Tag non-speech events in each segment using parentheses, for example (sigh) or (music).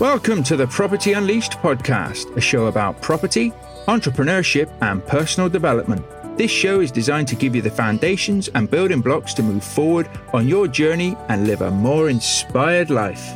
Welcome to the Property Unleashed podcast, a show about property, entrepreneurship, and personal development. This show is designed to give you the foundations and building blocks to move forward on your journey and live a more inspired life.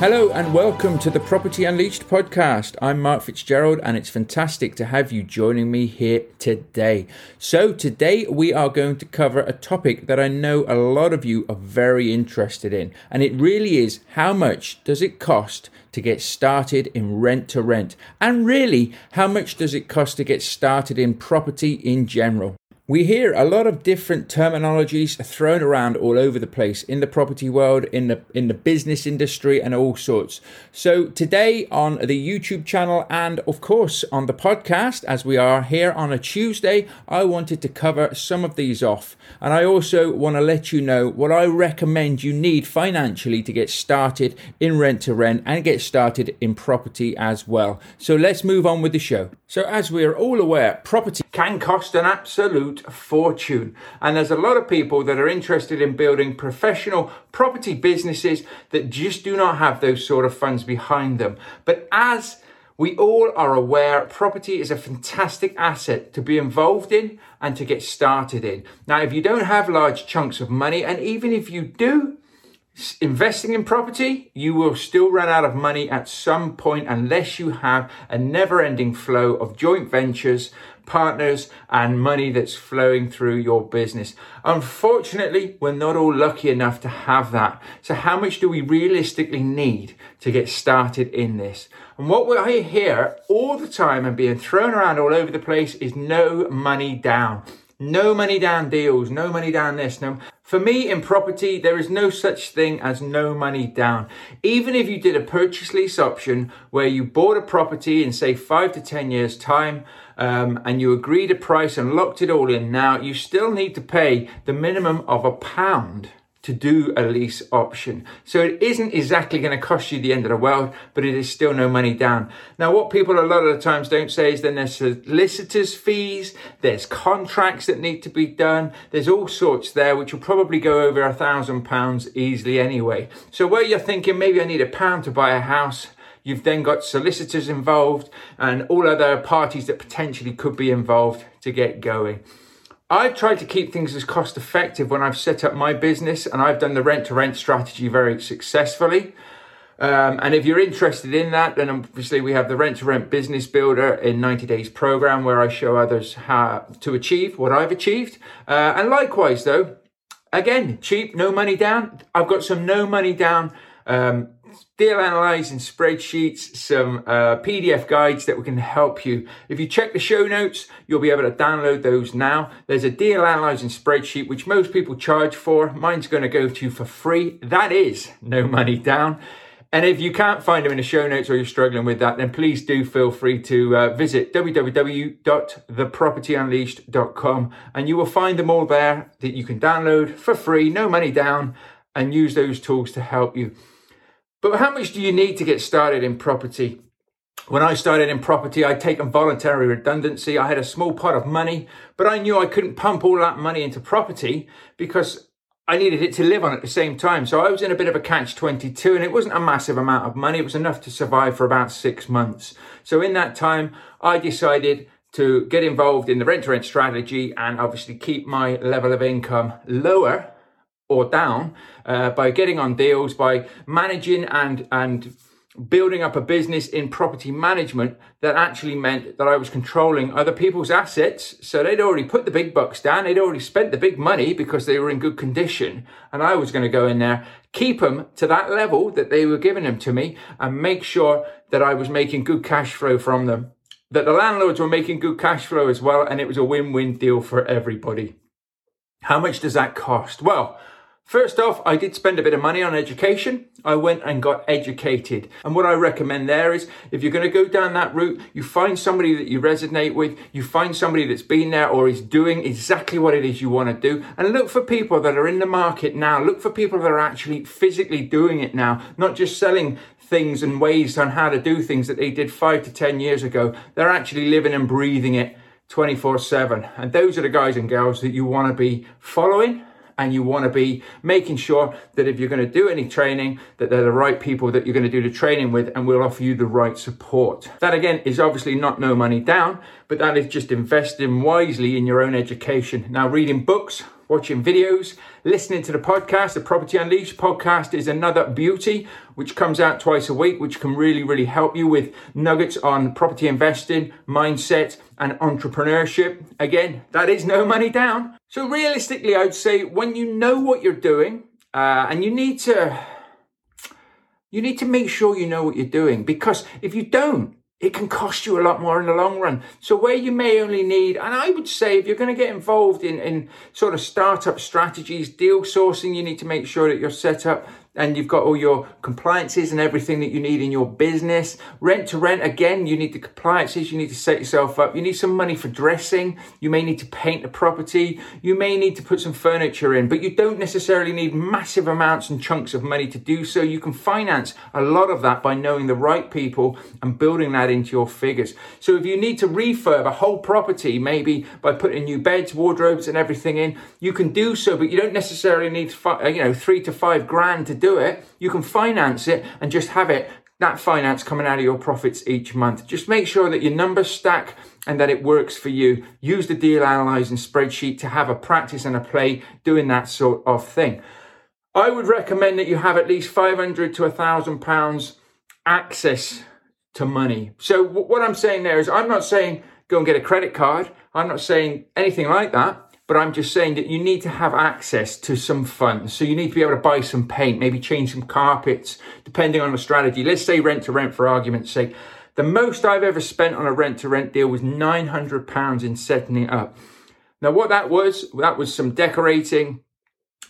Hello and welcome to the Property Unleashed podcast. I'm Mark Fitzgerald and it's fantastic to have you joining me here today. So, today we are going to cover a topic that I know a lot of you are very interested in, and it really is how much does it cost to get started in rent to rent? And really, how much does it cost to get started in property in general? We hear a lot of different terminologies thrown around all over the place in the property world, in the in the business industry, and all sorts. So today on the YouTube channel and of course on the podcast, as we are here on a Tuesday, I wanted to cover some of these off, and I also want to let you know what I recommend you need financially to get started in rent to rent and get started in property as well. So let's move on with the show. So as we are all aware, property can cost an absolute fortune. And there's a lot of people that are interested in building professional property businesses that just do not have those sort of funds behind them. But as we all are aware property is a fantastic asset to be involved in and to get started in. Now, if you don't have large chunks of money, and even if you do, investing in property, you will still run out of money at some point unless you have a never ending flow of joint ventures partners and money that's flowing through your business. Unfortunately, we're not all lucky enough to have that. So how much do we realistically need to get started in this? And what we hear all the time and being thrown around all over the place is no money down. No money down deals, no money down this. No. For me in property, there is no such thing as no money down. Even if you did a purchase lease option where you bought a property in say five to 10 years time, um, and you agreed a price and locked it all in now, you still need to pay the minimum of a pound to do a lease option. So it isn't exactly going to cost you the end of the world, but it is still no money down. Now, what people a lot of the times don't say is then there's solicitors fees, there's contracts that need to be done, there's all sorts there, which will probably go over a thousand pounds easily anyway. So where you're thinking maybe I need a pound to buy a house, You've then got solicitors involved and all other parties that potentially could be involved to get going. I've tried to keep things as cost effective when I've set up my business and I've done the rent to rent strategy very successfully. Um, and if you're interested in that, then obviously we have the Rent to Rent Business Builder in 90 Days program where I show others how to achieve what I've achieved. Uh, and likewise, though, again, cheap, no money down. I've got some no money down um, deal analyzing spreadsheets, some uh, PDF guides that we can help you. If you check the show notes, you'll be able to download those now. There's a deal analyzing spreadsheet, which most people charge for. Mine's going to go to you for free. That is no (laughs) money down. And if you can't find them in the show notes or you're struggling with that, then please do feel free to uh, visit www.thepropertyunleashed.com and you will find them all there that you can download for free, no money down, and use those tools to help you. But how much do you need to get started in property? When I started in property, I'd taken voluntary redundancy. I had a small pot of money, but I knew I couldn't pump all that money into property because I needed it to live on at the same time. So I was in a bit of a catch 22 and it wasn't a massive amount of money. It was enough to survive for about six months. So in that time, I decided to get involved in the rent to rent strategy and obviously keep my level of income lower or down uh, by getting on deals, by managing and and building up a business in property management that actually meant that I was controlling other people's assets. So they'd already put the big bucks down, they'd already spent the big money because they were in good condition, and I was going to go in there, keep them to that level that they were giving them to me, and make sure that I was making good cash flow from them. That the landlords were making good cash flow as well, and it was a win-win deal for everybody. How much does that cost? Well, First off, I did spend a bit of money on education. I went and got educated. And what I recommend there is if you're going to go down that route, you find somebody that you resonate with, you find somebody that's been there or is doing exactly what it is you want to do, and look for people that are in the market now. Look for people that are actually physically doing it now, not just selling things and ways on how to do things that they did five to 10 years ago. They're actually living and breathing it 24 7. And those are the guys and girls that you want to be following and you want to be making sure that if you're going to do any training that they're the right people that you're going to do the training with and will offer you the right support that again is obviously not no money down but that is just investing wisely in your own education now reading books watching videos, listening to the podcast. The Property Unleashed podcast is another beauty, which comes out twice a week, which can really, really help you with nuggets on property investing, mindset, and entrepreneurship. Again, that is no money down. So, realistically, I'd say when you know what you're doing, uh, and you need to. You need to make sure you know what you're doing because if you don't, it can cost you a lot more in the long run. So where you may only need, and I would say if you're going to get involved in, in sort of startup strategies, deal sourcing, you need to make sure that you're set up and you've got all your compliances and everything that you need in your business. Rent to rent, again, you need the compliances, you need to set yourself up. You need some money for dressing. You may need to paint the property. You may need to put some furniture in, but you don't necessarily need massive amounts and chunks of money to do so. You can finance a lot of that by knowing the right people and building that into your figures. So if you need to refurb a whole property, maybe by putting new beds, wardrobes, and everything in, you can do so, but you don't necessarily need, you know, three to five grand to do it, you can finance it and just have it that finance coming out of your profits each month. Just make sure that your numbers stack and that it works for you. Use the deal analyzing spreadsheet to have a practice and a play doing that sort of thing. I would recommend that you have at least 500 to a thousand pounds access to money. So what I'm saying there is I'm not saying go and get a credit card. I'm not saying anything like that but I'm just saying that you need to have access to some funds. So you need to be able to buy some paint, maybe change some carpets, depending on the strategy. Let's say rent to rent for argument's sake. The most I've ever spent on a rent to rent deal was £900 in setting it up. Now, what that was, that was some decorating,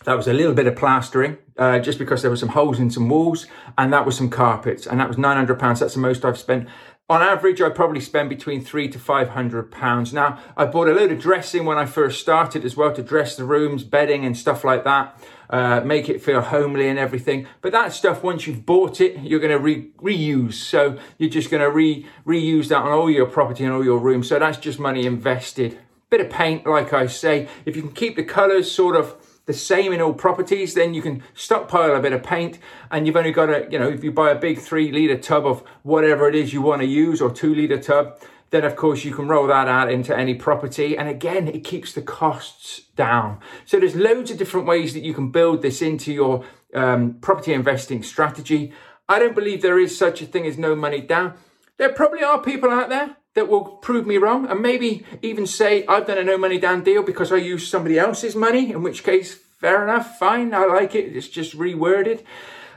that was a little bit of plastering, uh, just because there were some holes in some walls, and that was some carpets, and that was £900. That's the most I've spent on average, I probably spend between three to five hundred pounds. Now, I bought a load of dressing when I first started as well to dress the rooms, bedding, and stuff like that, uh, make it feel homely and everything. But that stuff, once you've bought it, you're going to re- reuse. So you're just going to re- reuse that on all your property and all your rooms. So that's just money invested. Bit of paint, like I say. If you can keep the colours sort of the same in all properties, then you can stockpile a bit of paint and you've only got a, you know, if you buy a big three litre tub of whatever it is you want to use or two litre tub, then of course you can roll that out into any property. And again, it keeps the costs down. So there's loads of different ways that you can build this into your um, property investing strategy. I don't believe there is such a thing as no money down. There probably are people out there that will prove me wrong and maybe even say I've done a no money down deal because I used somebody else's money, in which case, fair enough, fine, I like it, it's just reworded.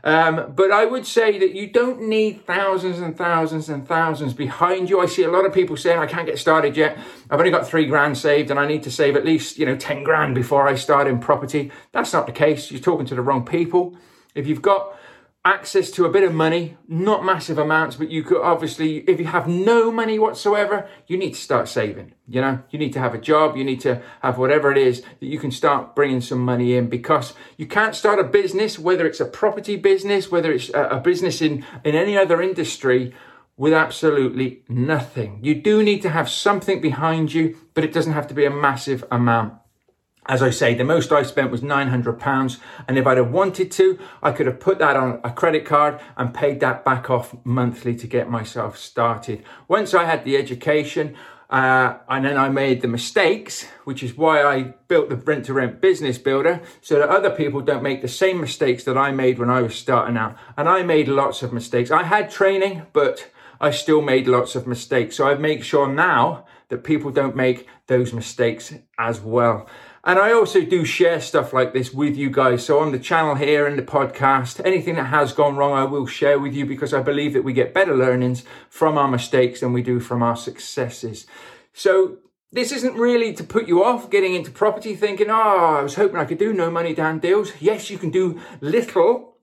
Um, but I would say that you don't need thousands and thousands and thousands behind you. I see a lot of people saying, I can't get started yet. I've only got three grand saved and I need to save at least, you know, 10 grand before I start in property. That's not the case. You're talking to the wrong people. If you've got access to a bit of money, not massive amounts, but you could obviously, if you have no money whatsoever, you need to start saving. You know, you need to have a job, you need to have whatever it is that you can start bringing some money in because you can't start a business, whether it's a property business, whether it's a business in, in any other industry, with absolutely nothing. You do need to have something behind you, but it doesn't have to be a massive amount. As I say, the most I spent was £900. And if I'd have wanted to, I could have put that on a credit card and paid that back off monthly to get myself started. Once I had the education, uh, and then I made the mistakes, which is why I built the rent to rent business builder so that other people don't make the same mistakes that I made when I was starting out. And I made lots of mistakes. I had training, but I still made lots of mistakes. So I make sure now that people don't make those mistakes as well. And I also do share stuff like this with you guys. So on the channel here and the podcast, anything that has gone wrong, I will share with you because I believe that we get better learnings from our mistakes than we do from our successes. So this isn't really to put you off getting into property thinking, oh, I was hoping I could do no money down deals. Yes, you can do little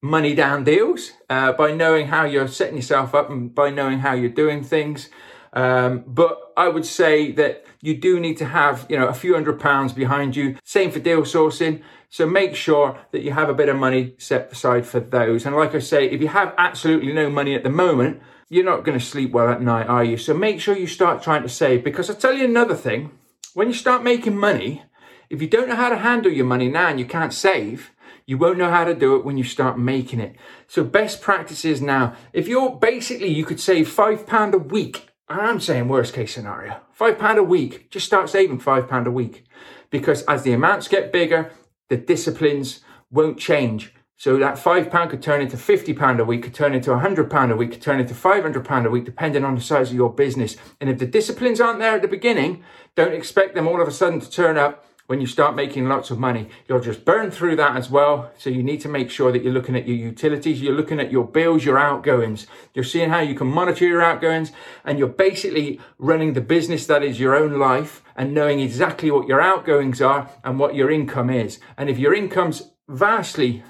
money down deals uh, by knowing how you're setting yourself up and by knowing how you're doing things. Um, but I would say that you do need to have, you know, a few hundred pounds behind you. Same for deal sourcing. So make sure that you have a bit of money set aside for those. And like I say, if you have absolutely no money at the moment, you're not going to sleep well at night, are you? So make sure you start trying to save because I'll tell you another thing. When you start making money, If you don't know how to handle your money now and you can't save, you won't know how to do it when you start making it. So best practices now. If you're basically, you could save five pound a week. I'm saying worst case scenario, five pound a week. Just start saving five pound a week because as the amounts get bigger, the disciplines won't change. So that five pound could turn into fifty pound a week, could turn into a hundred pound a week, could turn into five hundred pound a week, depending on the size of your business. And if the disciplines aren't there at the beginning, don't expect them all of a sudden to turn up when you start making lots of money. You'll just burn through that as well. So you need to make sure that you're looking at your utilities, you're looking at your bills, your outgoings. You're seeing how you can monitor your outgoings, and you're basically running the business that is your own life and knowing exactly what your outgoings are and what your income is. And if your income's vastly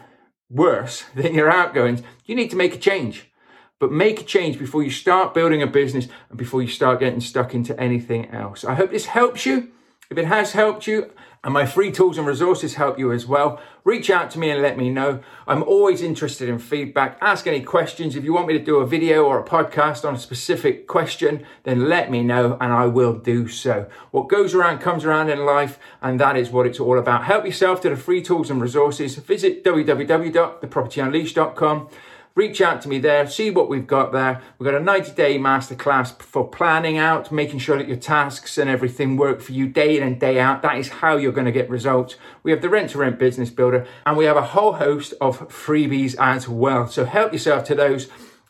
worse (laughs) than your outgoings, you need to make a change. But make a change before you start building a business and before you start getting stuck into anything else. I hope this helps you. If it has helped you and my free tools and resources help you as well, reach out to me and let me know. I'm always interested in feedback. Ask any questions. If you want me to do a video or a podcast on a specific question, then let me know and I will do so. What goes around comes around in life, and that is what it's all about. Help yourself to the free tools and resources. Visit www.thepropertyunleashed.com reach out to me there, see what we've got there. We've got a 90 day masterclass for planning out, making sure that your tasks and everything work for you day in and day out. That is how you're going to get results. We have the rent to rent business builder and we have a whole host of freebies as well. So help yourself to those.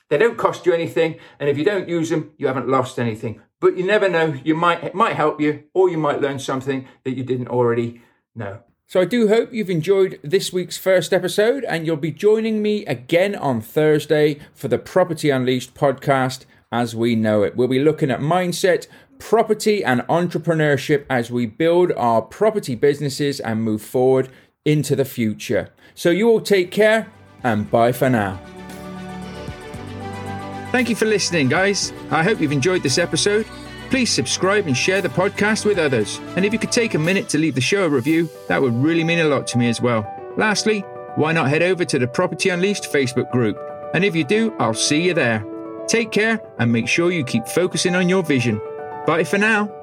They don't cost you anything. And if you don't use them, you haven't lost anything. But you never know. You might, it might help you or you might learn something that you didn't already know. So I do hope you've enjoyed this week's first episode and you'll be joining me again on Thursday for the Property Unleashed podcast as we know it. We'll be looking at mindset, property and entrepreneurship as we build our property businesses and move forward into the future. So you all take care and bye for now. Thank you for listening, guys. I hope you've enjoyed this episode. Please subscribe and share the podcast with others. And if you could take a minute to leave the show a review, that would really mean a lot to me as well. Lastly, why not head over to the Property Unleashed Facebook group? And if you do, I'll see you there. Take care and make sure you keep focusing on your vision. Bye for now.